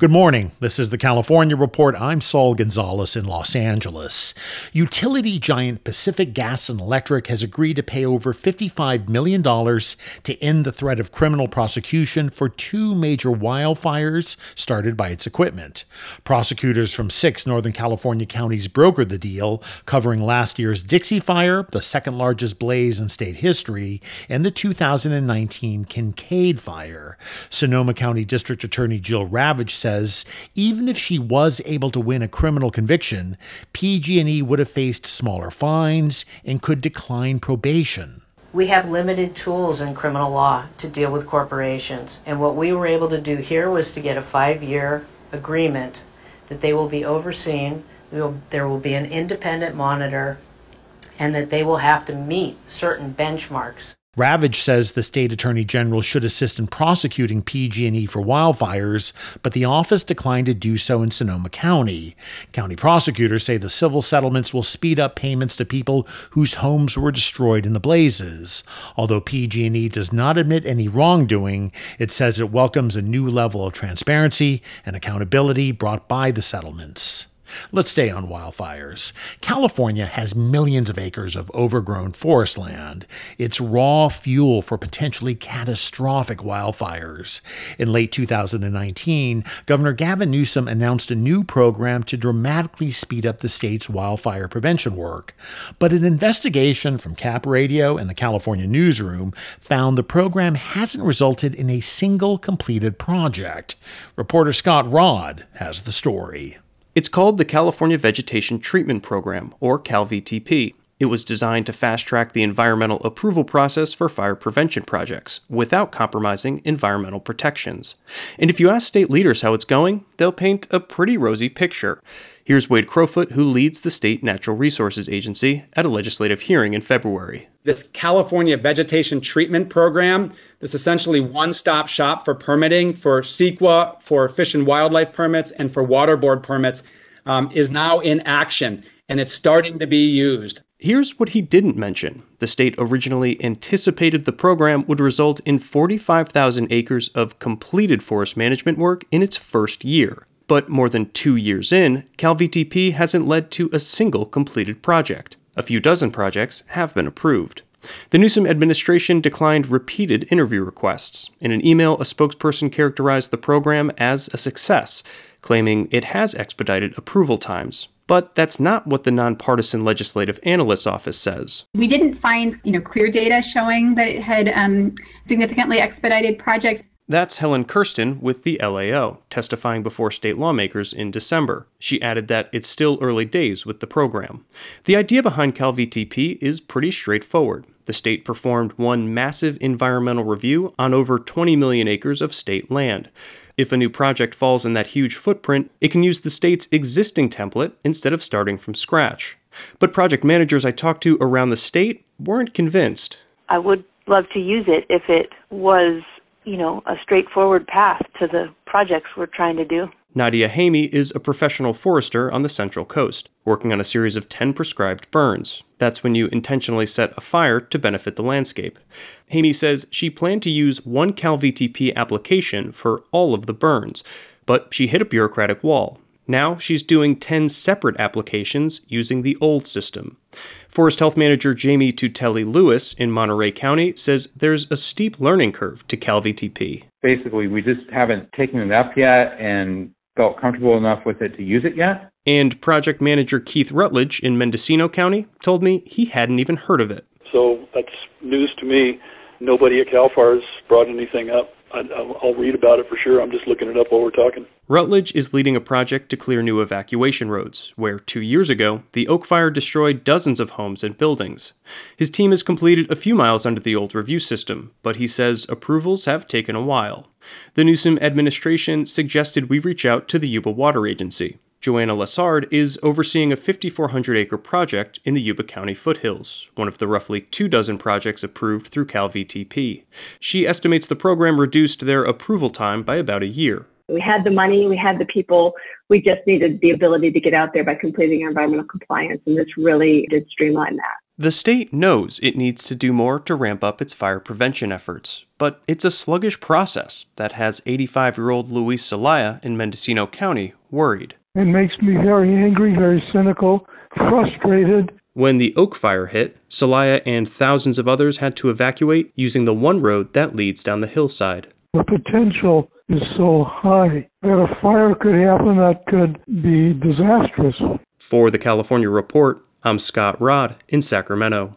Good morning. This is the California Report. I'm Saul Gonzalez in Los Angeles. Utility giant Pacific Gas and Electric has agreed to pay over $55 million to end the threat of criminal prosecution for two major wildfires started by its equipment. Prosecutors from six Northern California counties brokered the deal, covering last year's Dixie Fire, the second largest blaze in state history, and the 2019 Kincade Fire. Sonoma County District Attorney Jill Ravitch says even if she was able to win a criminal conviction, PG&E would have faced smaller fines and could decline probation. We have limited tools in criminal law to deal with corporations, and what we were able to do here was to get a five-year agreement that they will be overseen, will, there will be an independent monitor, and that they will have to meet certain benchmarks. Ravitch says the state attorney general should assist in prosecuting PG&E for wildfires, but the office declined to do so in Sonoma County. County prosecutors say the civil settlements will speed up payments to people whose homes were destroyed in the blazes. Although PG&E does not admit any wrongdoing, it says it welcomes a new level of transparency and accountability brought by the settlements. Let's stay on wildfires. California has millions of acres of overgrown forest land. It's raw fuel for potentially catastrophic wildfires. In late 2019, Governor Gavin Newsom announced a new program to dramatically speed up the state's wildfire prevention work. But an investigation from Cap Radio and the California Newsroom found the program hasn't resulted in a single completed project. Reporter Scott Rodd has the story. It's called the California Vegetation Treatment Program, or CalVTP. It was designed to fast track the environmental approval process for fire prevention projects without compromising environmental protections. And if you ask state leaders how it's going, they'll paint a pretty rosy picture. Here's Wade Crowfoot, who leads the State Natural Resources Agency, at a legislative hearing in February. This California Vegetation Treatment Program, this essentially one stop shop for permitting for CEQA, for fish and wildlife permits, and for water board permits, um, is now in action and it's starting to be used. Here's what he didn't mention. The state originally anticipated the program would result in 45,000 acres of completed forest management work in its first year. But more than two years in, CalVTP hasn't led to a single completed project. A few dozen projects have been approved. The Newsom administration declined repeated interview requests. In an email, a spokesperson characterized the program as a success, claiming it has expedited approval times. But that's not what the nonpartisan legislative analyst's office says. We didn't find, you know, clear data showing that it had um, significantly expedited projects that's Helen Kerstein with the LAO, testifying before state lawmakers in December. She added that it's still early days with the program. The idea behind CalVTP is pretty straightforward. The state performed one massive environmental review on over 20 million acres of state land. If a new project falls in that huge footprint, it can use the state's existing template instead of starting from scratch. But project managers I talked to around the state weren't convinced. I would love to use it if it was you know, a straightforward path to the projects we're trying to do. Nadia Hamey is a professional forester on the Central Coast, working on a series of 10 prescribed burns. That's when you intentionally set a fire to benefit the landscape. Hamey says she planned to use one CalVTP application for all of the burns, but she hit a bureaucratic wall. Now she's doing 10 separate applications using the old system. Forest Health Manager Jamie Tutelli Lewis in Monterey County says there's a steep learning curve to CalVTP. Basically, we just haven't taken it up yet, and felt comfortable enough with it to use it yet. And project manager Keith Rutledge in Mendocino County told me he hadn't even heard of it. So that's news to me. Nobody at CAL FIRE has brought anything up. I, will read about it for sure. I'm just looking it up while we're talking. Rutledge is leading a project to clear new evacuation roads, where two years ago, the Oak Fire destroyed dozens of homes and buildings. His team has completed a few miles under the old review system, but he says approvals have taken a while. The Newsom administration suggested we reach out to the Yuba Water Agency. Joanna Lessard is overseeing a 5,400 acre project in the Yuba County foothills, one of the roughly two dozen projects approved through CalVTP. She estimates the program reduced their approval time by about a year. We had the money, we had the people, we just needed the ability to get out there by completing our environmental compliance, and this really did streamline that. The state knows it needs to do more to ramp up its fire prevention efforts, but it's a sluggish process that has 85 year old Luis Celaya in Mendocino County worried. It makes me very angry, very cynical, frustrated. When the Oak Fire hit, Celaya and thousands of others had to evacuate using the one road that leads down the hillside. The potential is so high that a fire could happen that could be disastrous. For the California Report, I'm Scott Rodd in Sacramento.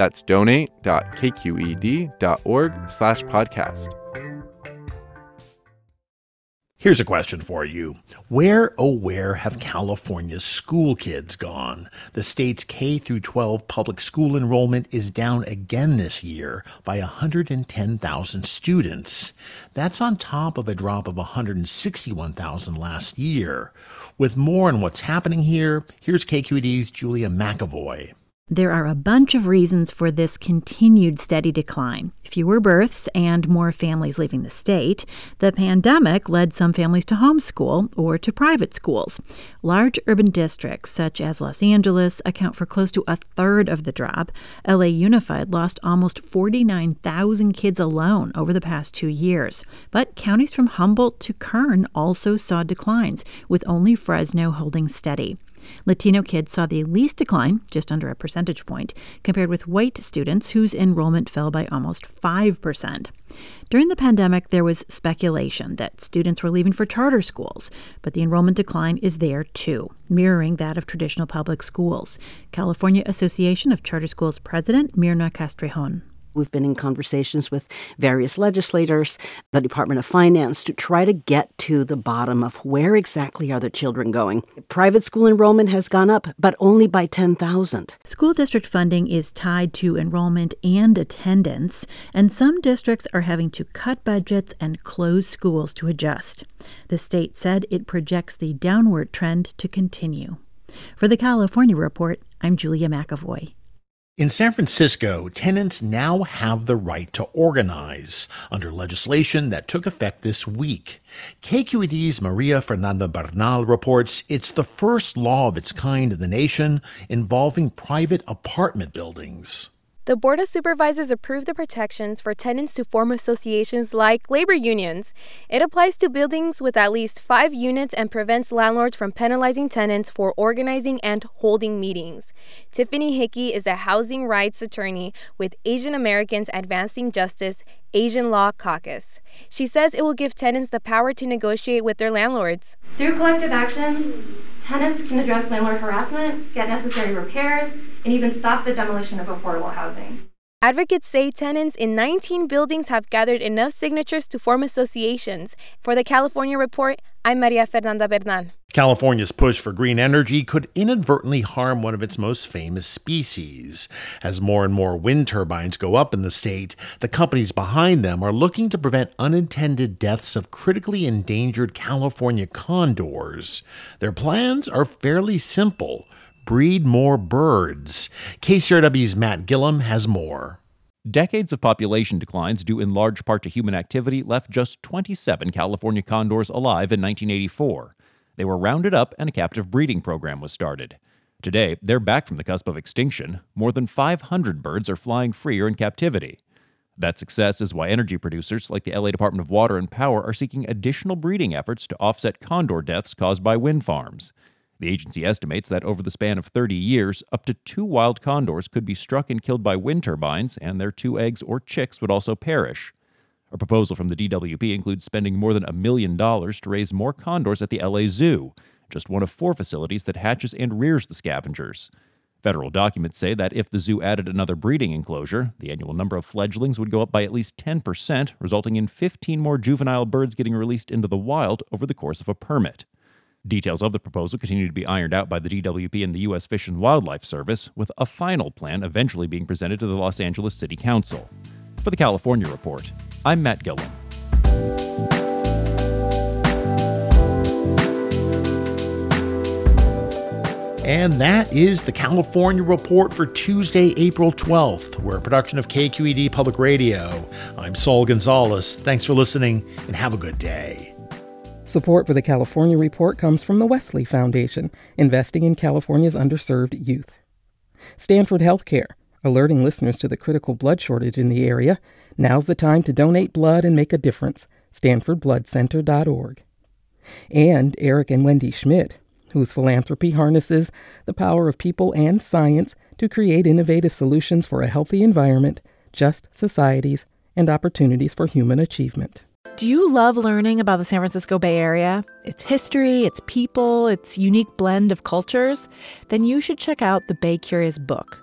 That's donate.kqed.org slash podcast. Here's a question for you. Where, oh, where have California's school kids gone? The state's K through 12 public school enrollment is down again this year by 110,000 students. That's on top of a drop of 161,000 last year. With more on what's happening here, here's KQED's Julia McEvoy. There are a bunch of reasons for this continued steady decline. Fewer births and more families leaving the state. The pandemic led some families to homeschool or to private schools. Large urban districts such as Los Angeles account for close to a third of the drop. LA Unified lost almost 49,000 kids alone over the past two years. But counties from Humboldt to Kern also saw declines, with only Fresno holding steady. Latino kids saw the least decline, just under a percentage point, compared with white students whose enrollment fell by almost 5%. During the pandemic, there was speculation that students were leaving for charter schools, but the enrollment decline is there too, mirroring that of traditional public schools. California Association of Charter Schools President Myrna Castrejon. We've been in conversations with various legislators, the Department of Finance, to try to get to the bottom of where exactly are the children going. Private school enrollment has gone up, but only by 10,000. School district funding is tied to enrollment and attendance, and some districts are having to cut budgets and close schools to adjust. The state said it projects the downward trend to continue. For the California Report, I'm Julia McEvoy. In San Francisco, tenants now have the right to organize under legislation that took effect this week. KQED's Maria Fernanda Bernal reports it's the first law of its kind in the nation involving private apartment buildings. The Board of Supervisors approved the protections for tenants to form associations like labor unions. It applies to buildings with at least five units and prevents landlords from penalizing tenants for organizing and holding meetings. Tiffany Hickey is a housing rights attorney with Asian Americans Advancing Justice Asian Law Caucus. She says it will give tenants the power to negotiate with their landlords. Through collective actions, tenants can address landlord harassment, get necessary repairs, and even stop the demolition of affordable housing. Advocates say tenants in 19 buildings have gathered enough signatures to form associations. For the California Report, I'm Maria Fernanda Bernal. California's push for green energy could inadvertently harm one of its most famous species. As more and more wind turbines go up in the state, the companies behind them are looking to prevent unintended deaths of critically endangered California condors. Their plans are fairly simple breed more birds. KCRW's Matt Guilhem has more. Decades of population declines, due in large part to human activity, left just 27 California condors alive in 1984. They were rounded up and a captive breeding program was started. Today, they're back from the cusp of extinction. More than 500 birds are flying free or in captivity. That success is why energy producers like the LA Department of Water and Power are seeking additional breeding efforts to offset condor deaths caused by wind farms. The agency estimates that over the span of 30 years, up to two wild condors could be struck and killed by wind turbines, and their two eggs or chicks would also perish. A proposal from the DWP includes spending more than a million dollars to raise more condors at the LA Zoo, just one of four facilities that hatches and rears the scavengers. Federal documents say that if the zoo added another breeding enclosure, the annual number of fledglings would go up by at least 10%, resulting in 15 more juvenile birds getting released into the wild over the course of a permit. Details of the proposal continue to be ironed out by the DWP and the U.S. Fish and Wildlife Service, with a final plan eventually being presented to the Los Angeles City Council. For the California Report, I'm Matt Guilhem. And that is the California Report for Tuesday, April 12th. We're a production of KQED Public Radio. I'm Saul Gonzalez. Thanks for listening and have a good day. Support for the California Report comes from the Wesley Foundation, investing in California's underserved youth. Stanford Healthcare, alerting listeners to the critical blood shortage in the area Now's the time to donate blood and make a difference. StanfordBloodCenter.org. And Eric and Wendy Schmidt, whose philanthropy harnesses the power of people and science to create innovative solutions for a healthy environment, just societies, and opportunities for human achievement. Do you love learning about the San Francisco Bay Area? Its history, its people, its unique blend of cultures? Then you should check out the Bay Curious book.